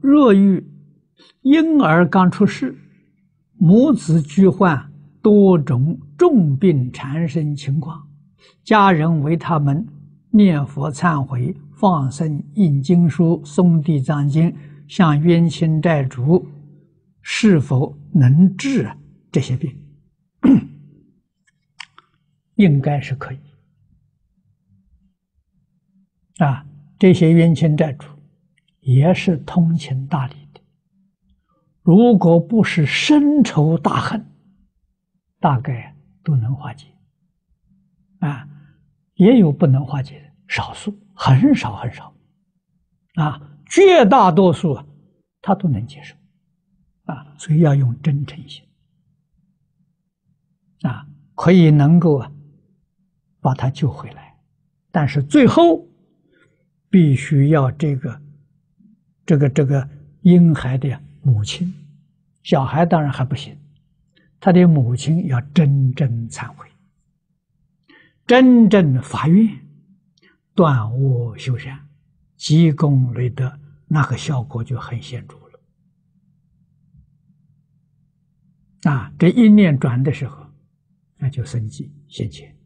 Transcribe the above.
若遇婴儿刚出世，母子俱患多种重病缠身情况，家人为他们念佛忏悔、放生、印经书、诵地藏经，向冤亲债主，是否能治这些病？应该是可以。啊，这些冤亲债主也是通情达理的，如果不是深仇大恨，大概都能化解。啊，也有不能化解的，少数，很少很少。啊，绝大多数啊，他都能接受。啊，所以要用真诚心。啊，可以能够啊，把他救回来，但是最后。必须要这个，这个这个婴孩的母亲，小孩当然还不行，他的母亲要真正忏悔，真正发愿，断恶修善，积功累德，那个效果就很显著了。啊，这一念转的时候，那就生机现前。